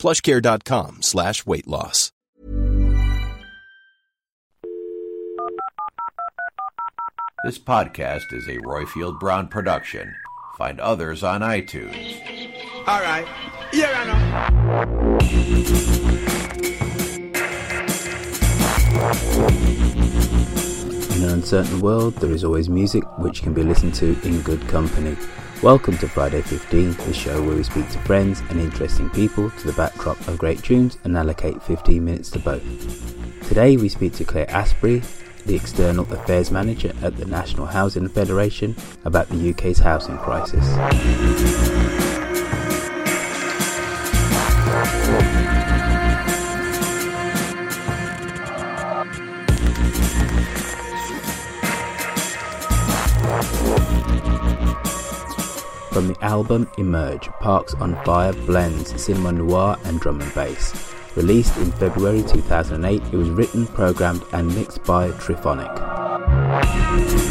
plushcare.com slash weight loss. This podcast is a Roifield Brown production. Find others on iTunes. All right. Here I know. In an uncertain world, there is always music which can be listened to in good company. Welcome to Friday 15, the show where we speak to friends and interesting people to the backdrop of great tunes and allocate 15 minutes to both. Today we speak to Claire Asprey, the External Affairs Manager at the National Housing Federation, about the UK's housing crisis. Album Emerge, Parks on Fire blends cinema noir and drum and bass. Released in February 2008, it was written, programmed, and mixed by Triphonic.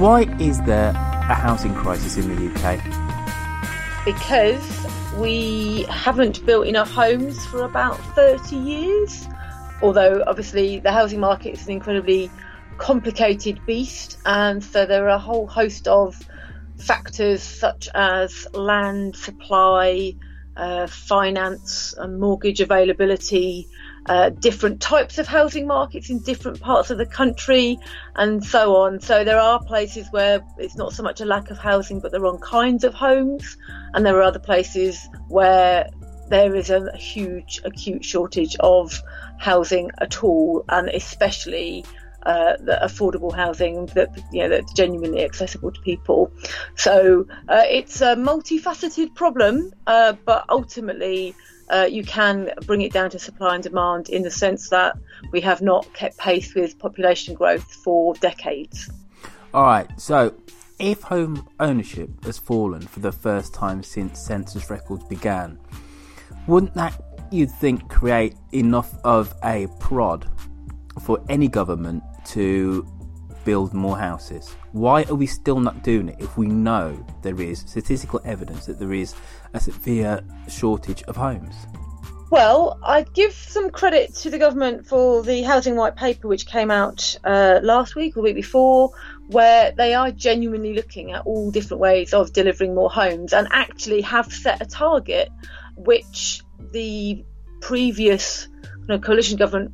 Why is there a housing crisis in the UK? because we haven't built enough homes for about 30 years. Although, obviously, the housing market is an incredibly complicated beast, and so there are a whole host of factors such as land supply, uh, finance, and mortgage availability. Uh, different types of housing markets in different parts of the country, and so on. So there are places where it's not so much a lack of housing, but the wrong kinds of homes, and there are other places where there is a huge acute shortage of housing at all, and especially uh, that affordable housing that you know that's genuinely accessible to people. So uh, it's a multifaceted problem, uh, but ultimately. Uh, you can bring it down to supply and demand in the sense that we have not kept pace with population growth for decades. All right, so if home ownership has fallen for the first time since census records began, wouldn't that, you'd think, create enough of a prod for any government to build more houses? Why are we still not doing it if we know there is statistical evidence that there is a severe shortage of homes? Well, I give some credit to the government for the housing white paper, which came out uh, last week or week before, where they are genuinely looking at all different ways of delivering more homes and actually have set a target, which the previous you know, coalition government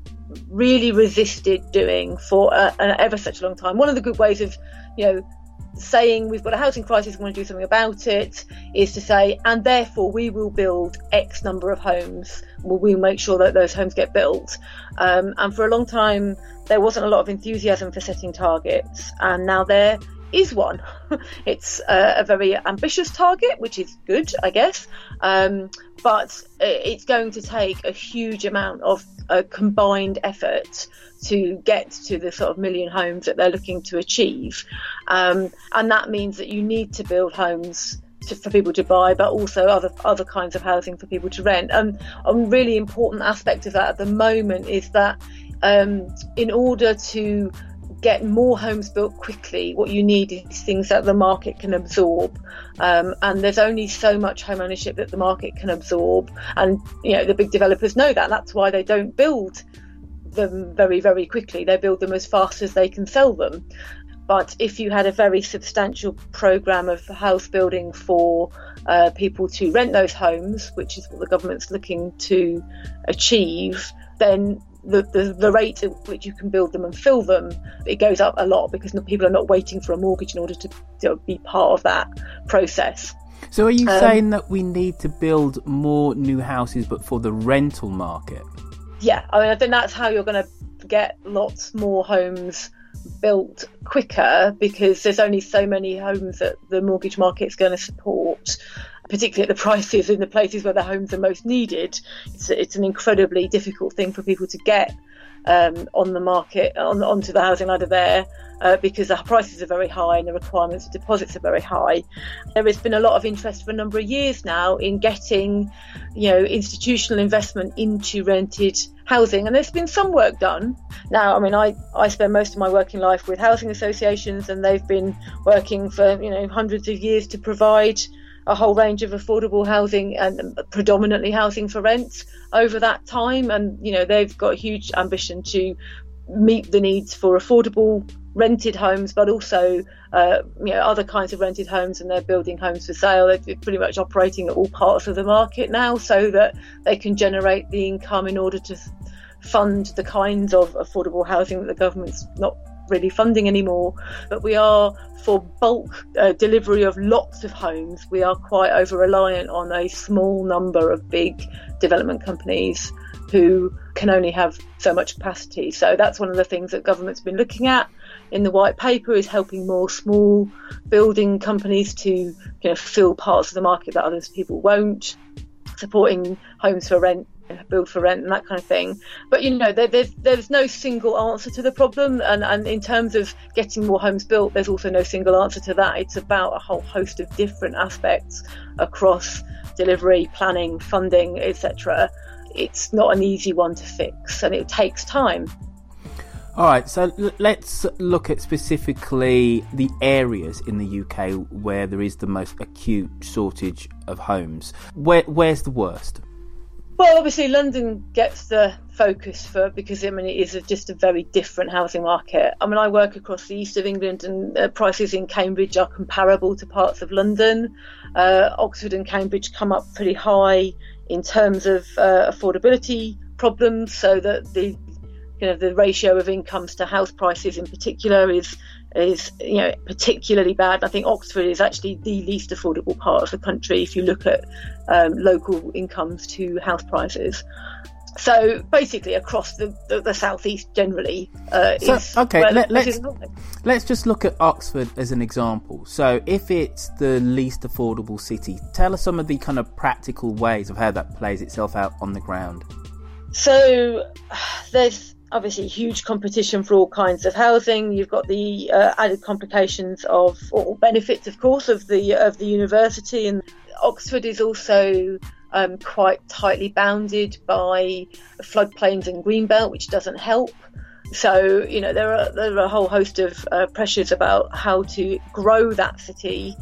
really resisted doing for an ever such a long time. One of the good ways of, you know, saying we've got a housing crisis, we want to do something about it, is to say, and therefore we will build X number of homes. We'll make sure that those homes get built. Um, and for a long time, there wasn't a lot of enthusiasm for setting targets, and now there is one. it's a, a, very ambitious target, which is good, I guess, um, but it's going to take a huge amount of a combined effort to get to the sort of million homes that they're looking to achieve. Um, and that means that you need to build homes for people to buy, but also other other kinds of housing for people to rent. And a really important aspect of that at the moment is that um, in order to get more homes built quickly, what you need is things that the market can absorb. Um, and there's only so much home ownership that the market can absorb. And, you know, the big developers know that. That's why they don't build them very, very quickly. They build them as fast as they can sell them. But if you had a very substantial program of house building for uh, people to rent those homes, which is what the government's looking to achieve, then the, the, the rate at which you can build them and fill them, it goes up a lot because people are not waiting for a mortgage in order to, to be part of that process. So, are you um, saying that we need to build more new houses, but for the rental market? Yeah, I mean, I think that's how you're going to get lots more homes built quicker because there's only so many homes that the mortgage market's going to support particularly at the prices in the places where the homes are most needed. It's, it's an incredibly difficult thing for people to get um, on the market, on, onto the housing ladder there, uh, because the prices are very high and the requirements for deposits are very high. There has been a lot of interest for a number of years now in getting, you know, institutional investment into rented housing, and there's been some work done. Now, I mean, I, I spend most of my working life with housing associations, and they've been working for, you know, hundreds of years to provide a whole range of affordable housing and predominantly housing for rent over that time. And, you know, they've got a huge ambition to meet the needs for affordable rented homes, but also, uh, you know, other kinds of rented homes and they're building homes for sale. They're pretty much operating at all parts of the market now so that they can generate the income in order to fund the kinds of affordable housing that the government's not really funding anymore. But we are, for bulk uh, delivery of lots of homes, we are quite over reliant on a small number of big development companies who can only have so much capacity. So that's one of the things that government's been looking at in the white paper is helping more small building companies to you know, fill parts of the market that others people won't, supporting homes for rent build for rent and that kind of thing. But you know, there, there's there's no single answer to the problem, and and in terms of getting more homes built, there's also no single answer to that. It's about a whole host of different aspects across delivery, planning, funding, etc. It's not an easy one to fix, and it takes time. All right, so l- let's look at specifically the areas in the UK where there is the most acute shortage of homes. Where where's the worst? Well, obviously, London gets the focus for because I mean it is a, just a very different housing market. I mean, I work across the east of England, and uh, prices in Cambridge are comparable to parts of London. Uh, Oxford and Cambridge come up pretty high in terms of uh, affordability problems, so that the you know the ratio of incomes to house prices in particular is is you know particularly bad. I think Oxford is actually the least affordable part of the country if you look at um, local incomes to house prices. So basically, across the, the, the southeast generally uh, So, is okay, let- let's-. Let's just look at Oxford as an example. So, if it's the least affordable city, tell us some of the kind of practical ways of how that plays itself out on the ground. So there's obviously huge competition for all kinds of housing. You've got the uh, added complications of or benefits, of course, of the of the university, and Oxford is also um, quite tightly bounded by floodplains and greenbelt, which doesn't help. So you know there are there are a whole host of uh, pressures about how to grow that city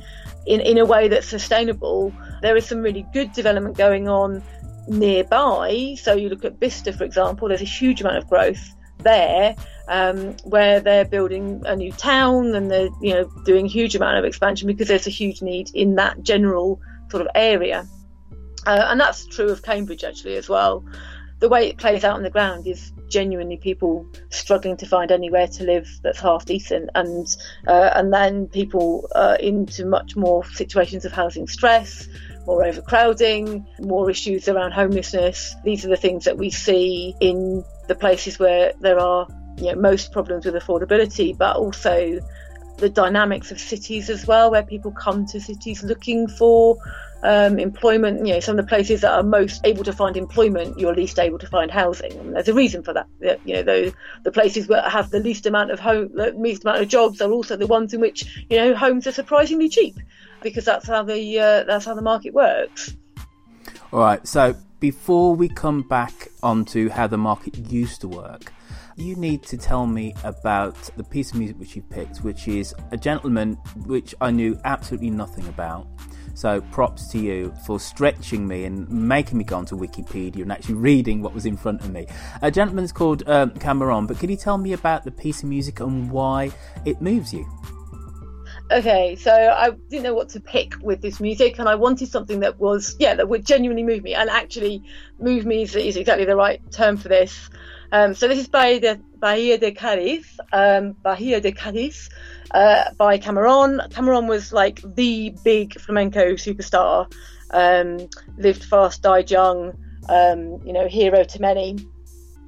in in a way that's sustainable. There is some really good development going on nearby. So you look at Bicester, for example. There's a huge amount of growth there, um, where they're building a new town and they're you know doing a huge amount of expansion because there's a huge need in that general sort of area. Uh, and that's true of Cambridge actually as well. The way it plays out on the ground is genuinely people struggling to find anywhere to live that's half decent, and uh, and then people uh, into much more situations of housing stress, more overcrowding, more issues around homelessness. These are the things that we see in the places where there are you know, most problems with affordability, but also the dynamics of cities as well, where people come to cities looking for um, employment. You know, some of the places that are most able to find employment, you're least able to find housing, and there's a reason for that. You know, the, the places that have the least amount of home, the least amount of jobs, are also the ones in which you know homes are surprisingly cheap, because that's how the uh, that's how the market works. All right, so before we come back onto how the market used to work, you need to tell me about the piece of music which you picked, which is a gentleman which I knew absolutely nothing about. So props to you for stretching me and making me go onto Wikipedia and actually reading what was in front of me. A gentleman's called um, Camarón, but could you tell me about the piece of music and why it moves you? Okay, so I didn't know what to pick with this music, and I wanted something that was, yeah, that would genuinely move me. And actually, move me is, is exactly the right term for this. Um, so this is by the Bahia de Cádiz, um, Bahia de Cádiz, uh, by Camarón. Camarón was like the big flamenco superstar. Um, lived fast, died young. Um, you know, hero to many.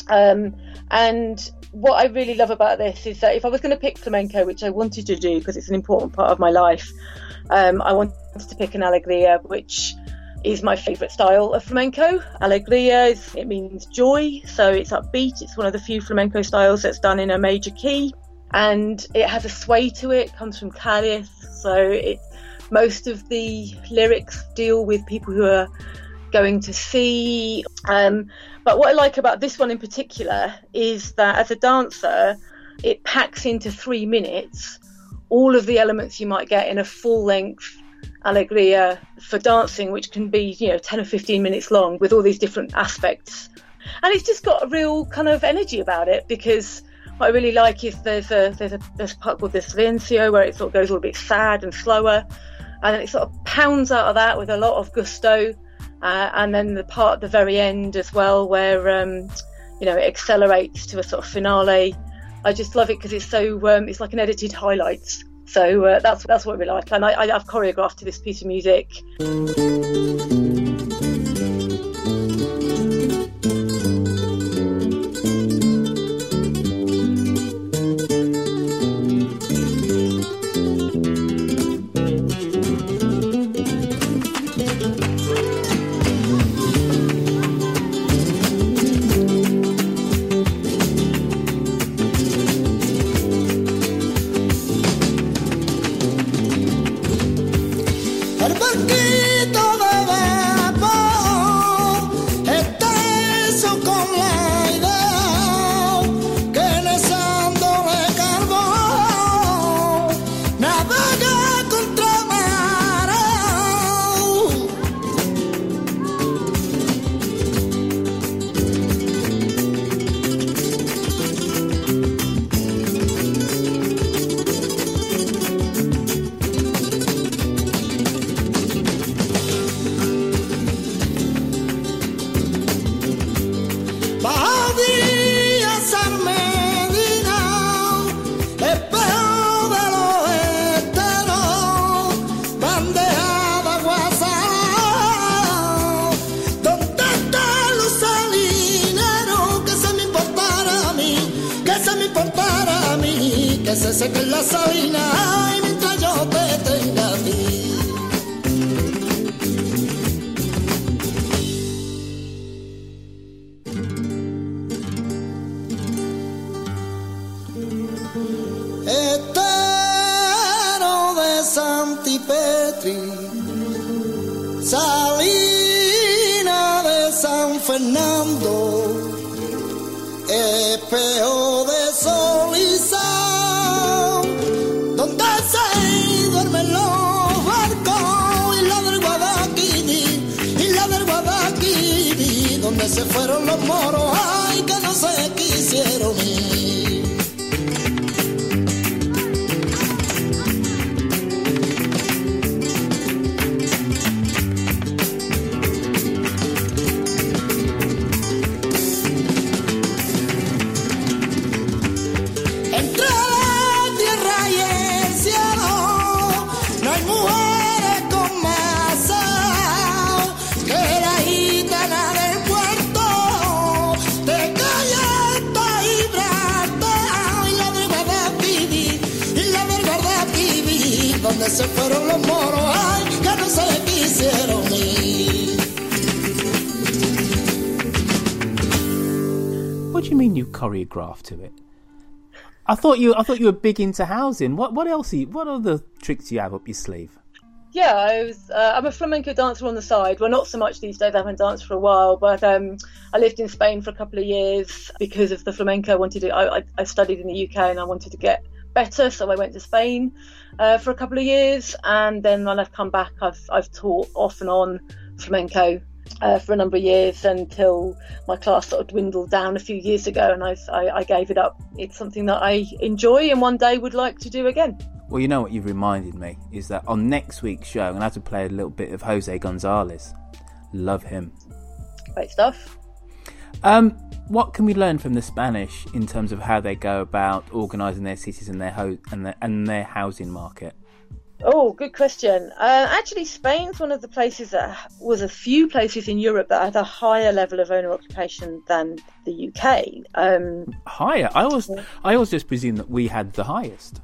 Um, and what I really love about this is that if I was going to pick flamenco, which I wanted to do because it's an important part of my life, um, I wanted to pick an alegria, which is my favourite style of flamenco. Alegria is, it means joy, so it's upbeat. It's one of the few flamenco styles that's done in a major key, and it has a sway to it. it comes from Cádiz, so it most of the lyrics deal with people who are going to see. Um, but what I like about this one in particular is that as a dancer, it packs into three minutes all of the elements you might get in a full length Alegria for dancing, which can be, you know, 10 or 15 minutes long with all these different aspects. And it's just got a real kind of energy about it because what I really like is there's a there's a there's a part called the silencio where it sort of goes a little bit sad and slower, and then it sort of pounds out of that with a lot of gusto, uh, and then the part at the very end as well where um, you know it accelerates to a sort of finale. I just love it because it's so um, it's like an edited highlights. So uh, that's that's what we like, and I, I have choreographed to this piece of music. para mí, que se seque la sabina, y mientras yo te tenga a ti. You mean you choreographed to it? I thought you I thought you were big into housing. What what else? Are you, what other tricks do you have up your sleeve? Yeah, I was. Uh, I'm a flamenco dancer on the side. Well, not so much these days. I haven't danced for a while, but um, I lived in Spain for a couple of years because of the flamenco. I wanted to. I, I, I studied in the UK and I wanted to get better, so I went to Spain uh, for a couple of years, and then when I've come back, I've I've taught off and on flamenco uh, for a number of years until my class sort of dwindled down a few years ago, and I, I, I gave it up. It's something that I enjoy and one day would like to do again. Well, you know what you've reminded me is that on next week's show, I'm gonna have to play a little bit of Jose Gonzalez. Love him. Great stuff. Um, what can we learn from the Spanish in terms of how they go about organising their cities and their ho- and their, and their housing market? Oh, good question. Uh, actually, Spain's one of the places that was a few places in Europe that had a higher level of owner occupation than the UK. Um, Higher. I always I always just presume that we had the highest.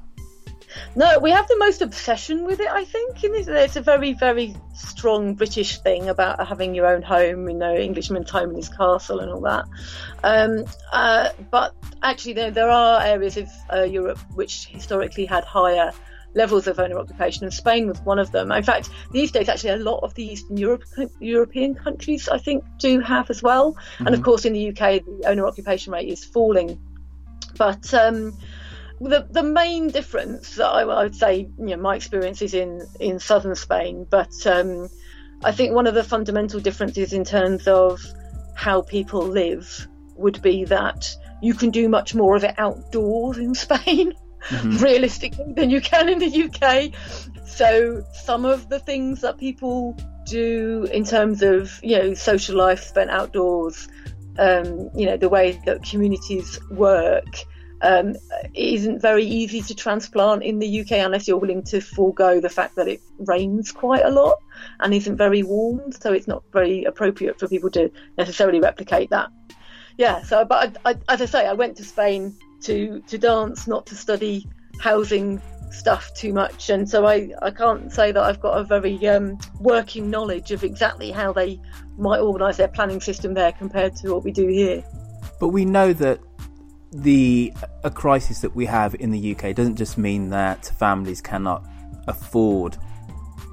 no, we have the most obsession with it. I think it's a very, very strong British thing about having your own home. You know, Englishman's home in his castle and all that. Um, uh, but actually, there, there are areas of uh, Europe which historically had higher levels of owner occupation, and Spain was one of them. In fact, these days, actually, a lot of the Eastern Europe, European countries, I think, do have as well. And of course, in the UK, the owner occupation rate is falling. But um, the the main difference that I, I would say, you know, my experience is in in southern Spain, but um, I think one of the fundamental differences in terms of how people live would be that you can do much more of it outdoors in Spain, realistically, than you can in the UK. So some of the things that people do in terms of you know social life spent outdoors, um, you know the way that communities work. Um, isn't very easy to transplant in the UK unless you're willing to forego the fact that it rains quite a lot and isn't very warm, so it's not very appropriate for people to necessarily replicate that. Yeah, so but I, I, as I say, I went to Spain to to dance, not to study housing stuff too much, and so I, I can't say that I've got a very um, working knowledge of exactly how they might organise their planning system there compared to what we do here. But we know that the a crisis that we have in the UK doesn't just mean that families cannot afford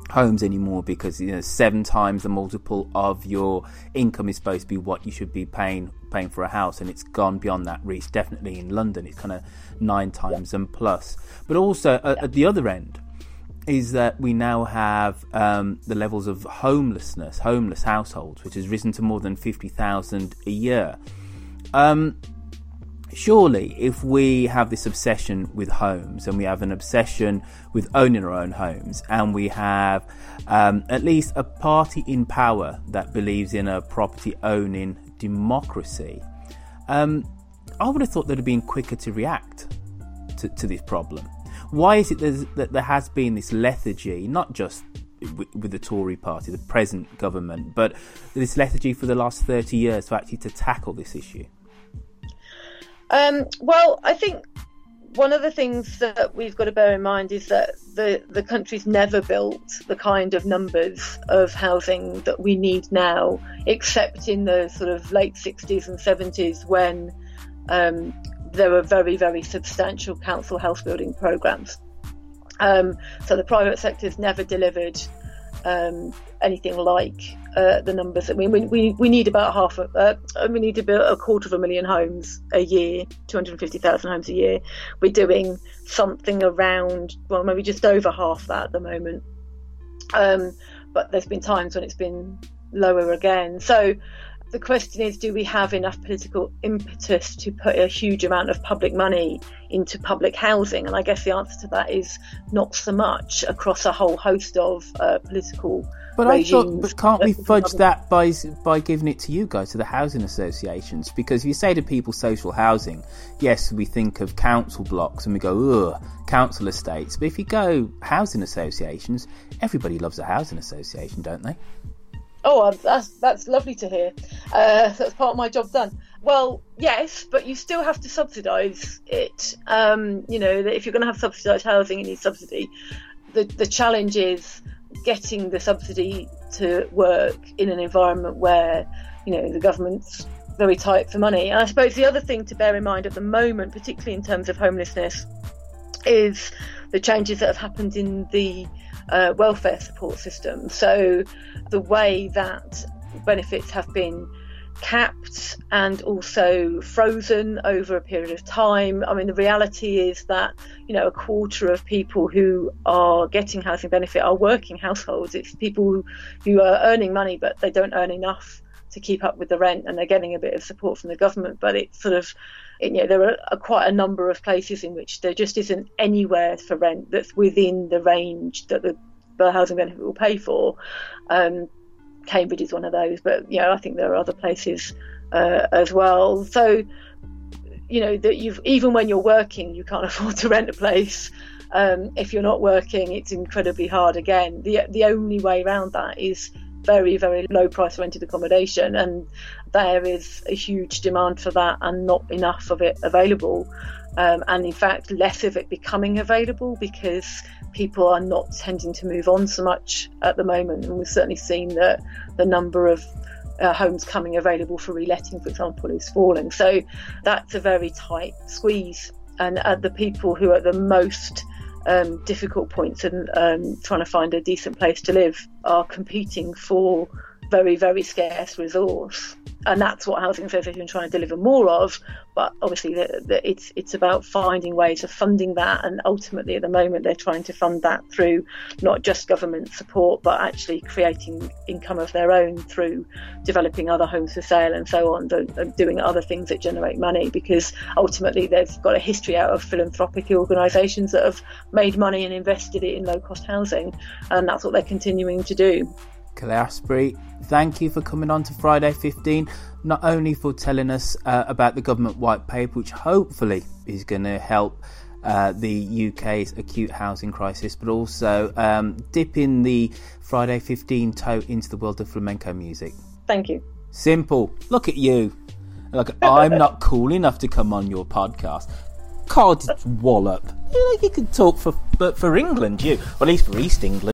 homes anymore because you know seven times the multiple of your income is supposed to be what you should be paying paying for a house and it's gone beyond that reach definitely in London it's kind of nine times and plus. But also at, at the other end is that we now have um, the levels of homelessness homeless households which has risen to more than 50,000 a year. Um, surely if we have this obsession with homes and we have an obsession with owning our own homes and we have um, at least a party in power that believes in a property owning democracy um, i would have thought they'd have been quicker to react to, to this problem why is it that there has been this lethargy not just with, the Tory party, the present government, but this lethargy for the last 30 years to actually to tackle this issue? Um, well, I think one of the things that we've got to bear in mind is that the, the country's never built the kind of numbers of housing that we need now, except in the sort of late 60s and 70s when um, there were very, very substantial council house building programs. Um, so the private sector's never delivered um, anything like uh, the numbers. I mean, we, we, we need about half, a, uh, we need to build a quarter of a million homes a year, 250,000 homes a year. We're doing something around, well, maybe just over half that at the moment. Um, but there's been times when it's been lower again. So the question is do we have enough political impetus to put a huge amount of public money into public housing? And I guess the answer to that is not so much across a whole host of uh, political. But regimes. I thought, but can't we fudge that by by giving it to you guys, to the housing associations? Because if you say to people social housing, yes, we think of council blocks and we go, ugh, council estates. But if you go housing associations, everybody loves a housing association, don't they? Oh, that's that's lovely to hear. Uh, that's part of my job done. Well, yes, but you still have to subsidise it. Um, you know, if you're going to have subsidised housing, you need subsidy. The the challenge is getting the subsidy to work in an environment where you know the government's very tight for money. And I suppose the other thing to bear in mind at the moment, particularly in terms of homelessness, is the changes that have happened in the uh, welfare support system. So the way that benefits have been capped and also frozen over a period of time. I mean, the reality is that, you know, a quarter of people who are getting housing benefit are working households. It's people who, are earning money, but they don't earn enough to keep up with the rent and they're getting a bit of support from the government. But it's sort of, you know, there are quite a number of places in which there just isn't anywhere for rent that's within the range that the, the housing benefit will pay for. Um, Cambridge is one of those, but you know, I think there are other places uh, as well. So, you know, that you've even when you're working, you can't afford to rent a place. Um, if you're not working, it's incredibly hard. Again, the the only way around that is very very low price rented accommodation, and there is a huge demand for that, and not enough of it available. Um, and in fact, less of it becoming available because people are not tending to move on so much at the moment. And we've certainly seen that the number of uh, homes coming available for reletting, for example, is falling. So that's a very tight squeeze. And uh, the people who are the most um, difficult points and um, trying to find a decent place to live are competing for very, very scarce resource. And that's what Housing Association is trying to deliver more of. But obviously, the, the, it's it's about finding ways of funding that. And ultimately, at the moment, they're trying to fund that through not just government support, but actually creating income of their own through developing other homes for sale and so on, doing other things that generate money. Because ultimately, they've got a history out of philanthropic organisations that have made money and invested it in low cost housing. And that's what they're continuing to do. Claire Asprey, thank you for coming on to Friday 15. Not only for telling us uh, about the government white paper, which hopefully is going to help uh, the UK's acute housing crisis, but also um, dipping the Friday 15 toe into the world of flamenco music. Thank you. Simple. Look at you. Like I'm not cool enough to come on your podcast. Cod wallop. You, know, you can talk for but for England, you, or at least for East England.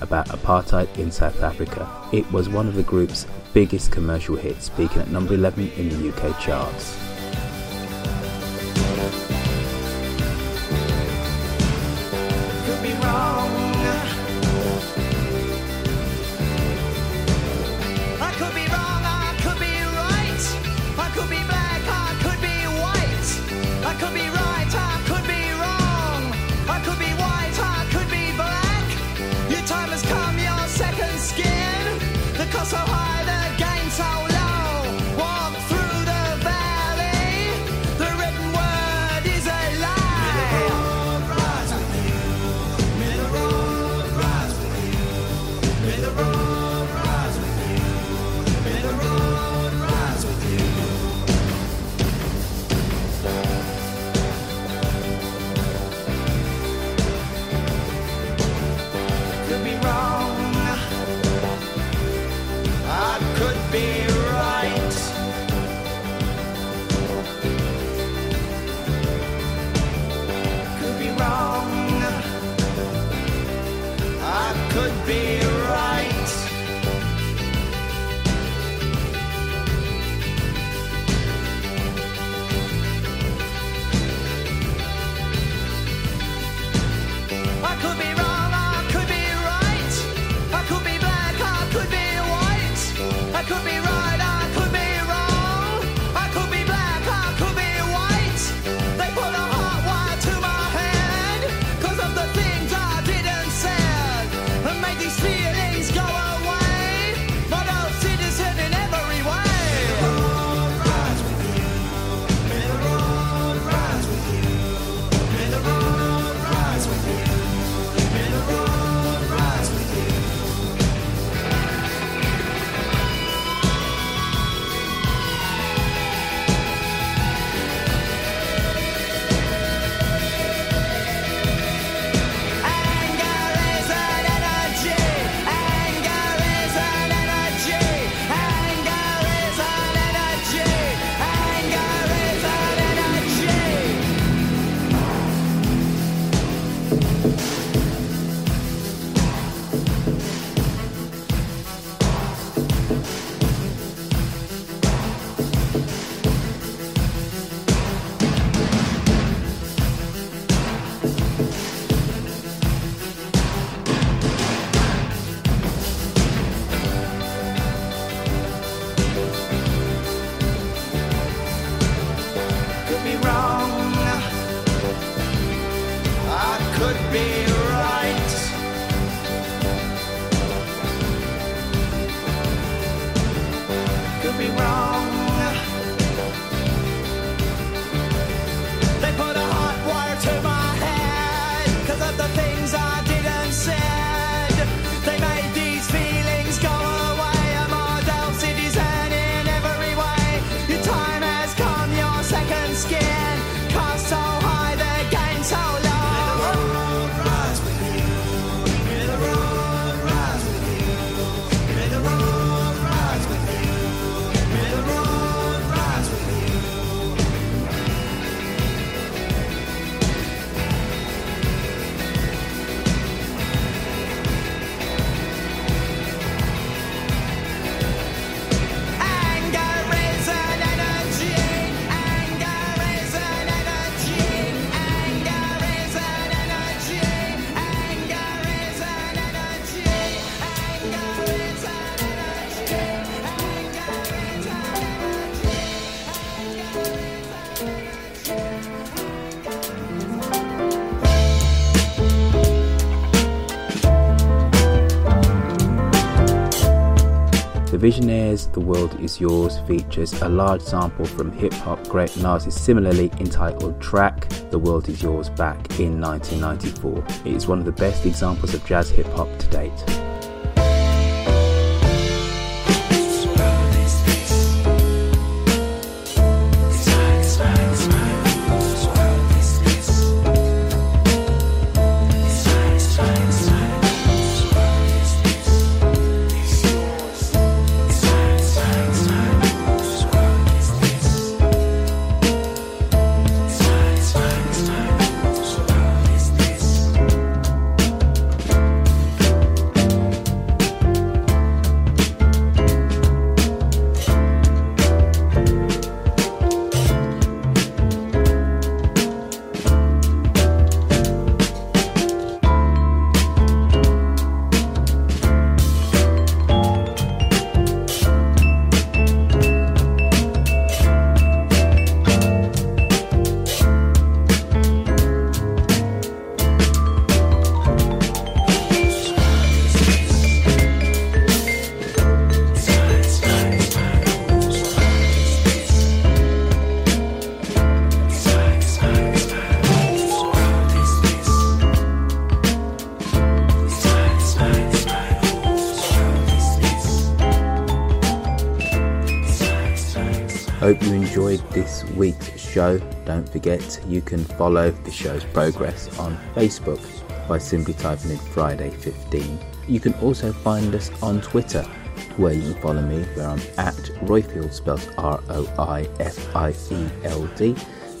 about apartheid in South Africa. It was one of the group's biggest commercial hits, peaking at number 11 in the UK charts. could be wrong. Visioneers The World Is Yours features a large sample from hip hop great Nas's similarly entitled track The World Is Yours back in 1994. It is one of the best examples of jazz hip hop to date. Show. Don't forget you can follow the show's progress on Facebook by simply typing in Friday 15. You can also find us on Twitter where you can follow me where I'm at Roifield spelled R-O-I-F-I-E-L-D.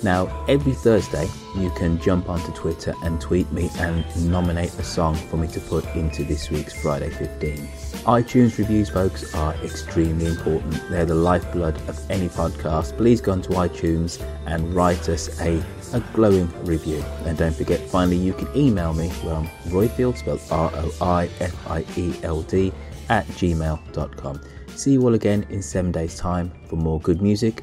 Now, every Thursday, you can jump onto Twitter and tweet me and nominate a song for me to put into this week's Friday 15. iTunes reviews, folks, are extremely important. They're the lifeblood of any podcast. Please go onto iTunes and write us a, a glowing review. And don't forget, finally, you can email me where I'm Roifield, spelled R O I F I E L D, at gmail.com. See you all again in seven days' time for more good music.